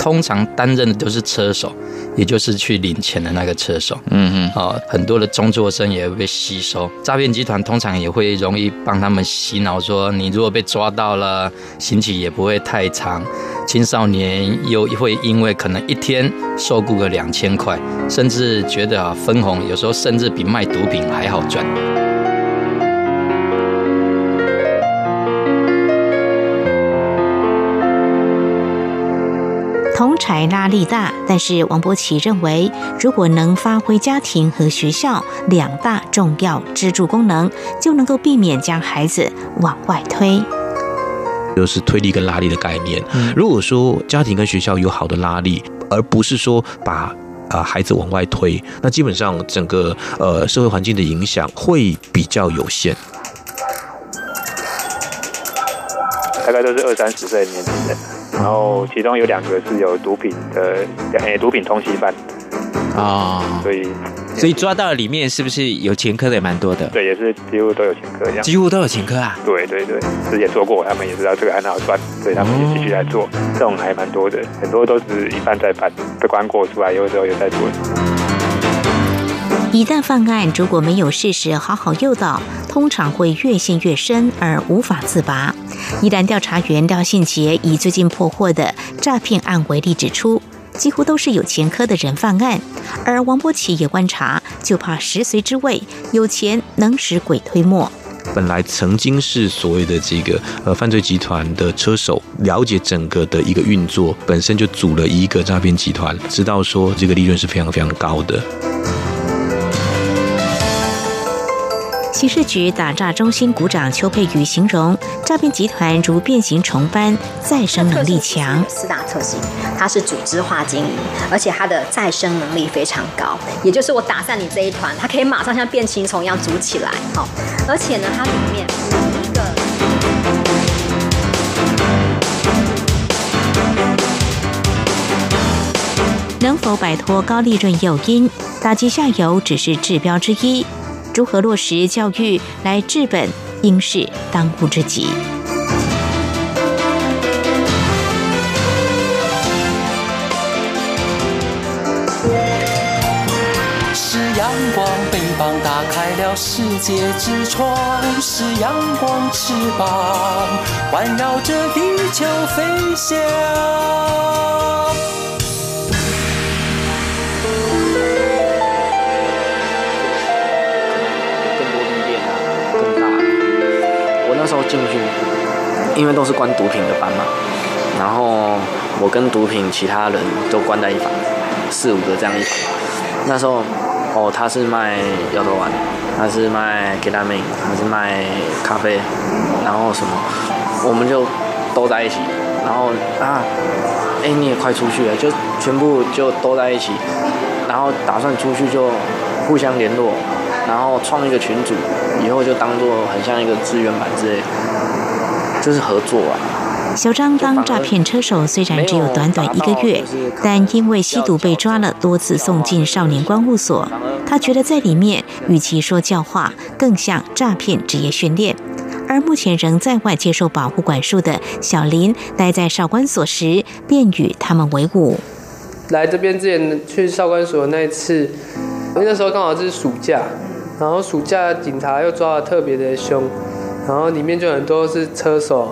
通常担任的都是车手，也就是去领钱的那个车手。嗯哼，啊，很多的中作生也会被吸收。诈骗集团通常也会容易帮他们洗脑，说你如果被抓到了，刑期也不会太长。青少年又会因为可能一天受雇个两千块，甚至觉得啊分红有时候甚至比卖毒品还好赚。拉力大，但是王伯奇认为，如果能发挥家庭和学校两大重要支柱功能，就能够避免将孩子往外推。就是推力跟拉力的概念。如果说家庭跟学校有好的拉力，而不是说把啊孩子往外推，那基本上整个呃社会环境的影响会比较有限。大概都是二三十岁的年轻人。然后其中有两个是有毒品的，诶，毒品通缉犯啊，所以所以抓到里面是不是有前科的也蛮多的？对，也是几乎都有前科，几乎都有前科啊。对对对，之前做过，他们也知道这个很好赚，所以他们也继续来做，这种还蛮多的，很多都是一犯再犯，被关过出来以后之后又在做。一旦犯案，如果没有适时好好诱导，通常会越陷越深而无法自拔。一旦调查员廖信杰以最近破获的诈骗案为例指出，几乎都是有前科的人犯案。而王波奇也观察，就怕食髓之味，有钱能使鬼推磨。本来曾经是所谓的这个呃犯罪集团的车手，了解整个的一个运作，本身就组了一个诈骗集团，知道说这个利润是非常非常高的。刑事局打诈中心股长邱佩瑜形容，诈骗集团如变形虫般再生能力强。四大特性，它是组织化经营，而且它的再生能力非常高。也就是我打散你这一团，它可以马上像变形虫一样组起来。好，而且呢，它里面一个能否摆脱高利润诱因，打击下游只是治标之一。如何落实教育来治本，应是当务之急。是阳光，翅膀打开了世界之窗；是阳光，翅膀环绕着地球飞翔。那时候进去，因为都是关毒品的班嘛，然后我跟毒品其他人都关在一房，四五个这样一房。那时候，哦，他是卖摇头丸，他是卖给他命，他是卖咖啡，然后什么，我们就都在一起。然后啊，哎，你也快出去了，就全部就都在一起，然后打算出去就互相联络。然后创一个群组，以后就当做很像一个资源版之类，这是合作啊。小张当诈骗车手虽然只有短短一个月，但因为吸毒被抓了，多次送进少年关护所。他觉得在里面，与其说教化，更像诈骗职业训练。而目前仍在外接受保护管束的小林，待在少管所时，便与他们为伍。来这边之前去少管所那一次，因为那时候刚好是暑假。然后暑假警察又抓的特别的凶，然后里面就很多是车手，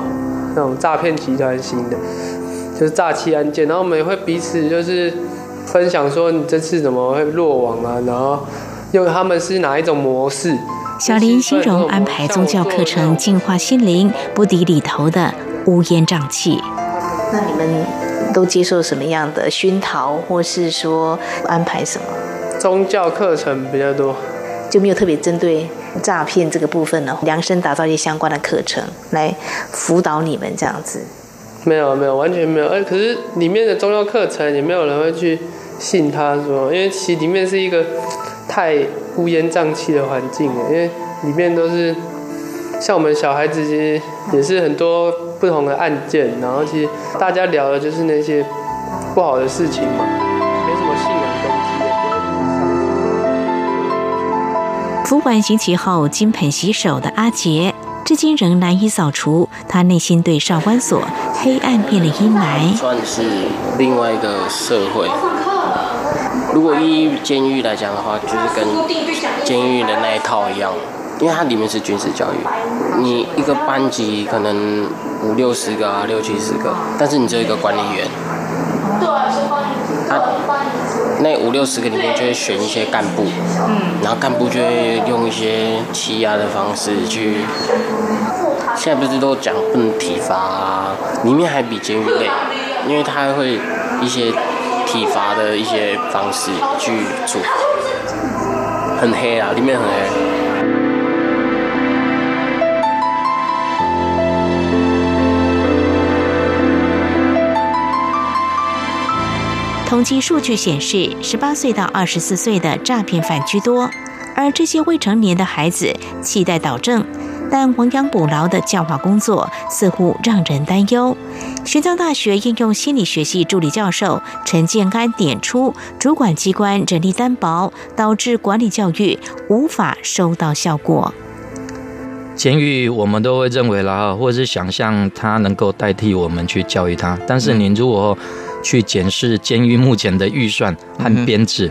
那种诈骗集团型的，就是诈欺案件。然后我们也会彼此就是分享说你这次怎么会落网啊？然后用他们是哪一种模式？小林形容安排宗教课程净化心灵，不敌里头的乌烟瘴气。那你们都接受什么样的熏陶，或是说安排什么？宗教课程比较多。就没有特别针对诈骗这个部分呢，量身打造一些相关的课程来辅导你们这样子。没有没有完全没有，哎，可是里面的宗教课程也没有人会去信他说，因为其里面是一个太乌烟瘴气的环境因为里面都是像我们小孩子其实也是很多不同的案件，然后其实大家聊的就是那些不好的事情嘛。没什么信任根基服完刑期后金盆洗手的阿杰，至今仍难以扫除他内心对少管所黑暗面的阴霾。算是另外一个社会。如果依监狱来讲的话，就是跟监狱的那一套一样，因为它里面是军事教育，你一个班级可能五六十个啊，六七十个，但是你只有一个管理员。他那五六十个里面就会选一些干部，嗯然后干部就会用一些欺压的方式去。现在不是都讲不能体罚啊，里面还比监狱累，因为他会一些体罚的一些方式去做，很黑啊，里面很黑。统计数据显示，十八岁到二十四岁的诈骗犯居多，而这些未成年的孩子期待导正，但亡羊补牢的教化工作似乎让人担忧。玄奘大学应用心理学系助理教授陈建安点出，主管机关人力单薄，导致管理教育无法收到效果。监狱我们都会认为啦，或者是想象它能够代替我们去教育他，但是您如果去检视监狱目前的预算和编制，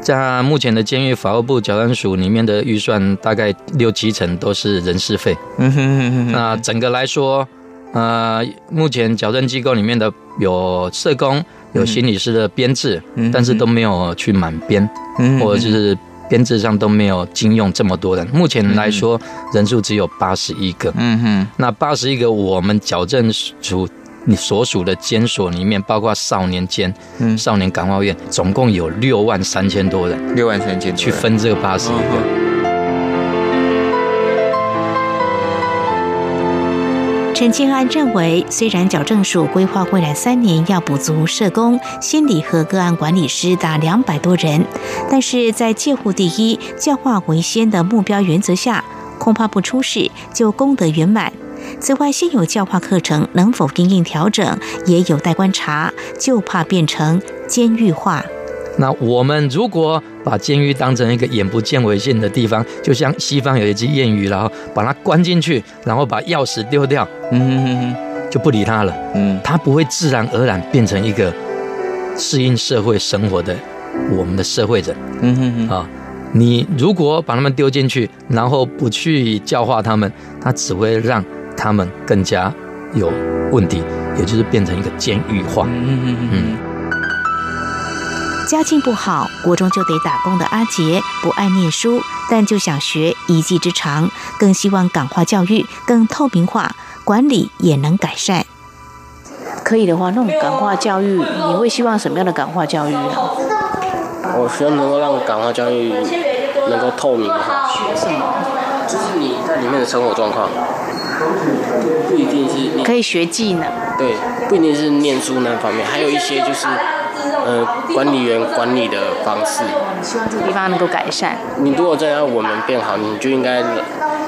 在目前的监狱法务部矫正署里面的预算，大概六七成都是人事费。嗯哼哼哼。那整个来说，呃，目前矫正机构里面的有社工、有心理师的编制，但是都没有去满编，或者是编制上都没有禁用这么多人。目前来说，人数只有八十一个。嗯哼，那八十一个，我们矫正署你所属的监所里面，包括少年监、嗯少年感化院，总共有六万三千多人。六万三千去分这个八十一个。陈庆安认为，虽然矫正署规划未来三年要补足社工、心理和个案管理师达两百多人，但是在戒护第一、教化为先的目标原则下，恐怕不出事就功德圆满。此外，现有教化课程能否因应调整，也有待观察，就怕变成监狱化。那我们如果把监狱当成一个眼不见为净的地方，就像西方有一句谚语，然后把它关进去，然后把钥匙丢掉，嗯哼哼，就不理它了，嗯，它不会自然而然变成一个适应社会生活的我们的社会人，嗯哼哼，啊，你如果把他们丢进去，然后不去教化他们，他只会让他们更加有问题，也就是变成一个监狱化，嗯嗯嗯。家境不好，国中就得打工的阿杰不爱念书，但就想学一技之长，更希望感化教育更透明化，管理也能改善。可以的话，那种感化教育，你会希望什么样的感化教育呢？我希望能够让感化教育能够透明化。学什么？就是你在里面的生活状况，不一定是可以学技能。对，不一定是念书那方面，还有一些就是。呃，管理员管理的方式，希望这个地方能够改善。你如果真要我们变好，你就应该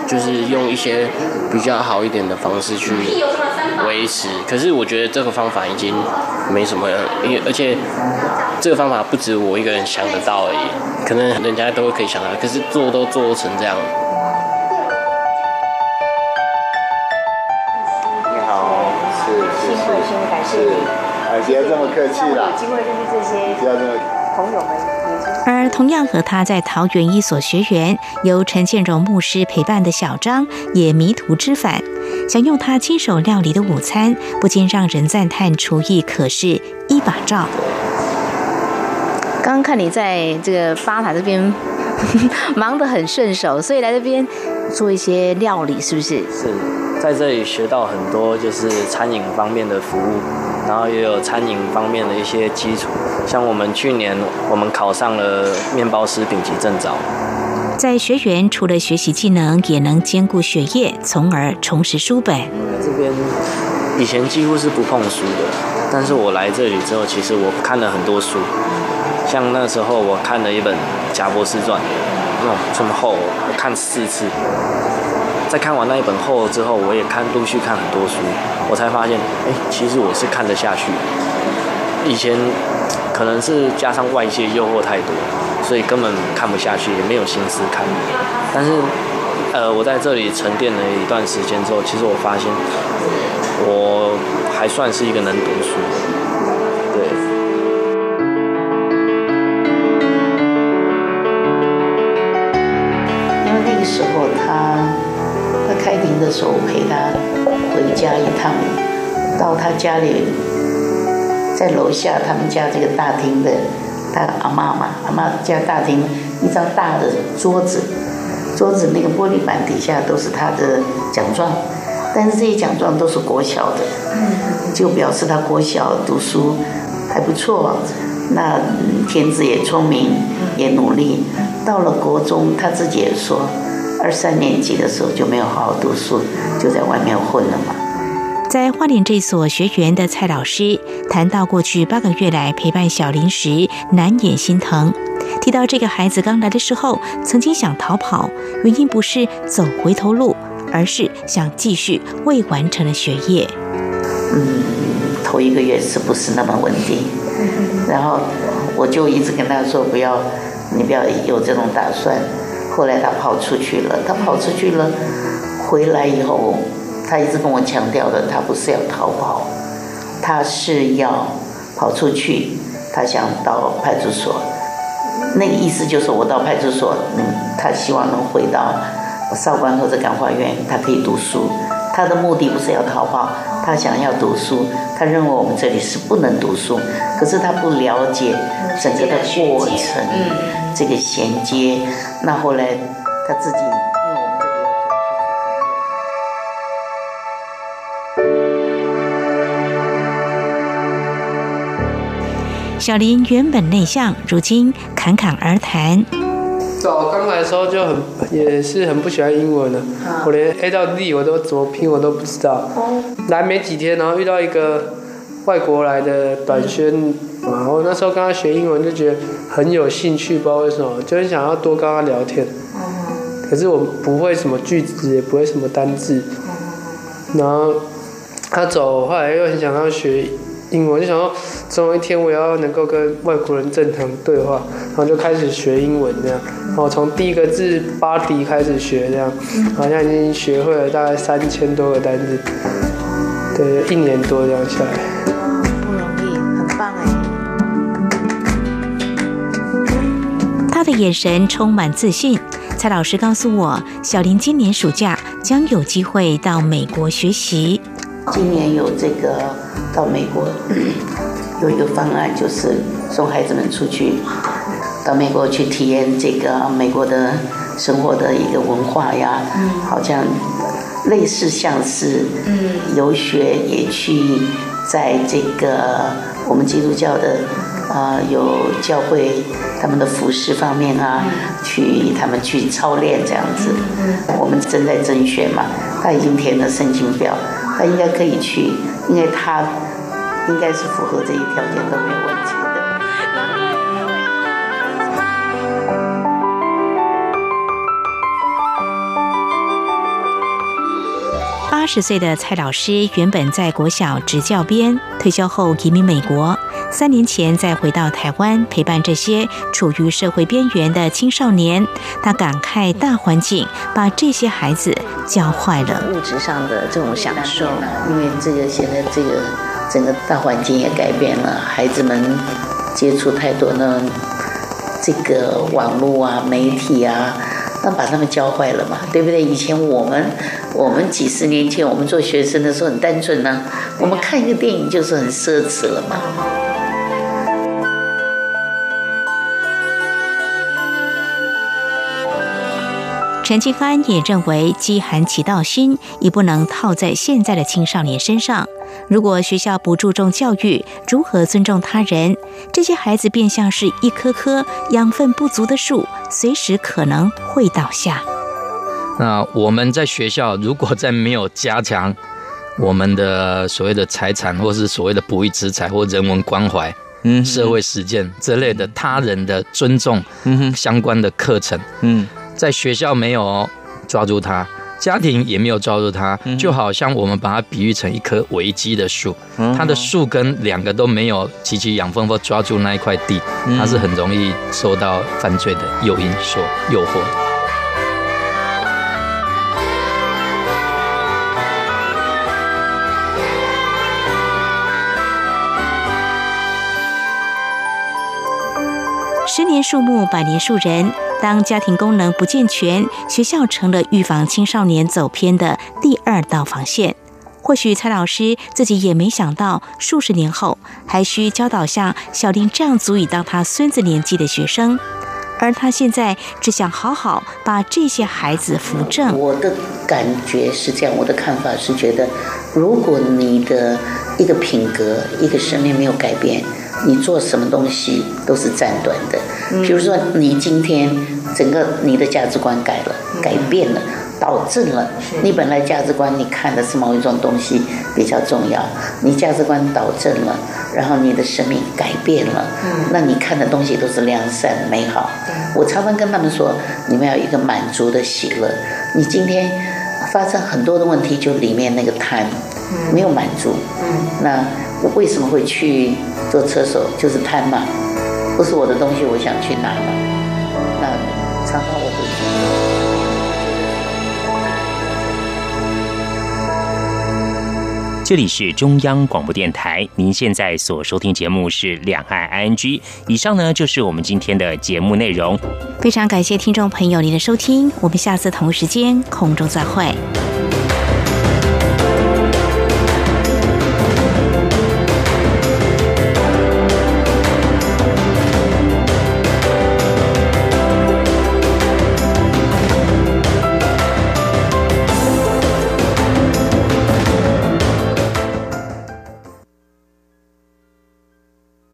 就是用一些比较好一点的方式去维持。可是我觉得这个方法已经没什么，因为而且这个方法不止我一个人想得到而已，可能人家都可以想到，可是做都做成这样。不要这么客气了。有机会认识这些朋友们。而同样和他在桃园一所学员，由陈建荣牧师陪伴的小张，也迷途知返，想用他亲手料理的午餐，不禁让人赞叹厨艺可是一把照。刚刚看你在这个吧台这边 忙得很顺手，所以来这边做一些料理，是不是？是在这里学到很多，就是餐饮方面的服务。然后也有餐饮方面的一些基础，像我们去年我们考上了面包师丙级证照。在学员除了学习技能，也能兼顾学业，从而重拾书本。这边以前几乎是不碰书的，但是我来这里之后，其实我看了很多书，像那时候我看了一本《贾博士传》，这么厚，我看四次。在看完那一本后之后，我也看陆续看很多书，我才发现，哎，其实我是看得下去。以前可能是加上外界诱惑太多，所以根本看不下去，也没有心思看。但是，呃，我在这里沉淀了一段时间之后，其实我发现，我还算是一个能读书。对。因为那个时候。的时候陪他回家一趟，到他家里，在楼下他们家这个大厅的，他阿妈嘛，阿妈家大厅一张大的桌子，桌子那个玻璃板底下都是他的奖状，但是这些奖状都是国小的，就表示他国小读书还不错，那天资也聪明，也努力，到了国中他自己也说。二三年级的时候就没有好好读书，就在外面混了嘛。在花莲这所学员的蔡老师谈到过去八个月来陪伴小林时，难掩心疼。提到这个孩子刚来的时候，曾经想逃跑，原因不是走回头路，而是想继续未完成的学业。嗯，头一个月是不是那么稳定？然后我就一直跟他说，不要，你不要有这种打算。后来他跑出去了，他跑出去了，回来以后，他一直跟我强调的，他不是要逃跑，他是要跑出去，他想到派出所，那个意思就是我到派出所，嗯，他希望能回到少管或者感化院，他可以读书，他的目的不是要逃跑，他想要读书，他认为我们这里是不能读书，可是他不了解整个的过程。这个衔接。那后来他自己。小林原本内向，如今侃侃而谈。早刚来的时候就很也是很不喜欢英文的，我连 A 到 D 我都怎么拼我都不知道。来没几天，然后遇到一个外国来的短宣，然后那时候跟他学英文就觉得很有兴趣，不知道为什么，就很想要多跟他聊天。可是我不会什么句子，也不会什么单字。然后他走，后来又很想要学。英文就想说，总有一天我要能够跟外国人正常对话，然后就开始学英文这样，然后从第一个字 body 开始学这样，好像已经学会了大概三千多个单字，对，一年多这样下来，不容易，很棒哎。他的眼神充满自信。蔡老师告诉我，小林今年暑假将有机会到美国学习。今年有这个到美国 有一个方案，就是送孩子们出去到美国去体验这个美国的生活的一个文化呀，好像类似像是嗯游学也去在这个我们基督教的啊有教会他们的服饰方面啊，去他们去操练这样子。我们正在甄选嘛，他已经填了申请表。他应该可以去，因为他应该是符合这些条件都没有问题八十岁的蔡老师原本在国小执教编，退休后移民美国。三年前再回到台湾陪伴这些处于社会边缘的青少年，他感慨大环境把这些孩子教坏了。物质上的这种享受，因为这个现在这个整个大环境也改变了，孩子们接触太多的这个网络啊、媒体啊，把他们教坏了嘛，对不对？以前我们我们几十年前我们做学生的时候很单纯呢，我们看一个电影就是很奢侈了嘛。陈清安也认为，饥寒其道心已不能套在现在的青少年身上。如果学校不注重教育，如何尊重他人，这些孩子便像是一棵棵养分不足的树，随时可能会倒下。那我们在学校，如果在没有加强我们的所谓的财产，或是所谓的不义之财或人文关怀、嗯，社会实践这类的他人的尊重，嗯相关的课程，嗯。在学校没有抓住他，家庭也没有抓住他，就好像我们把它比喻成一棵危机的树，它的树根两个都没有积极养分或抓住那一块地，它是很容易受到犯罪的诱因所诱惑的。十年树木，百年树人。当家庭功能不健全，学校成了预防青少年走偏的第二道防线。或许蔡老师自己也没想到，数十年后还需教导像小林这样足以当他孙子年纪的学生，而他现在只想好好把这些孩子扶正。我的感觉是这样，我的看法是觉得，如果你的一个品格、一个生命没有改变。你做什么东西都是暂短的，比如说你今天整个你的价值观改了、改变了、导正了，你本来价值观你看的是某一种东西比较重要，你价值观导正了，然后你的生命改变了，那你看的东西都是良善美好。我常常跟他们说，你们要一个满足的喜乐。你今天发生很多的问题，就里面那个贪没有满足，嗯那。我为什么会去做车手？就是贪嘛，不是我的东西，我想去拿嘛。那常常我会。这里是中央广播电台，您现在所收听节目是《两岸 ING》。以上呢就是我们今天的节目内容。非常感谢听众朋友您的收听，我们下次同时间空中再会。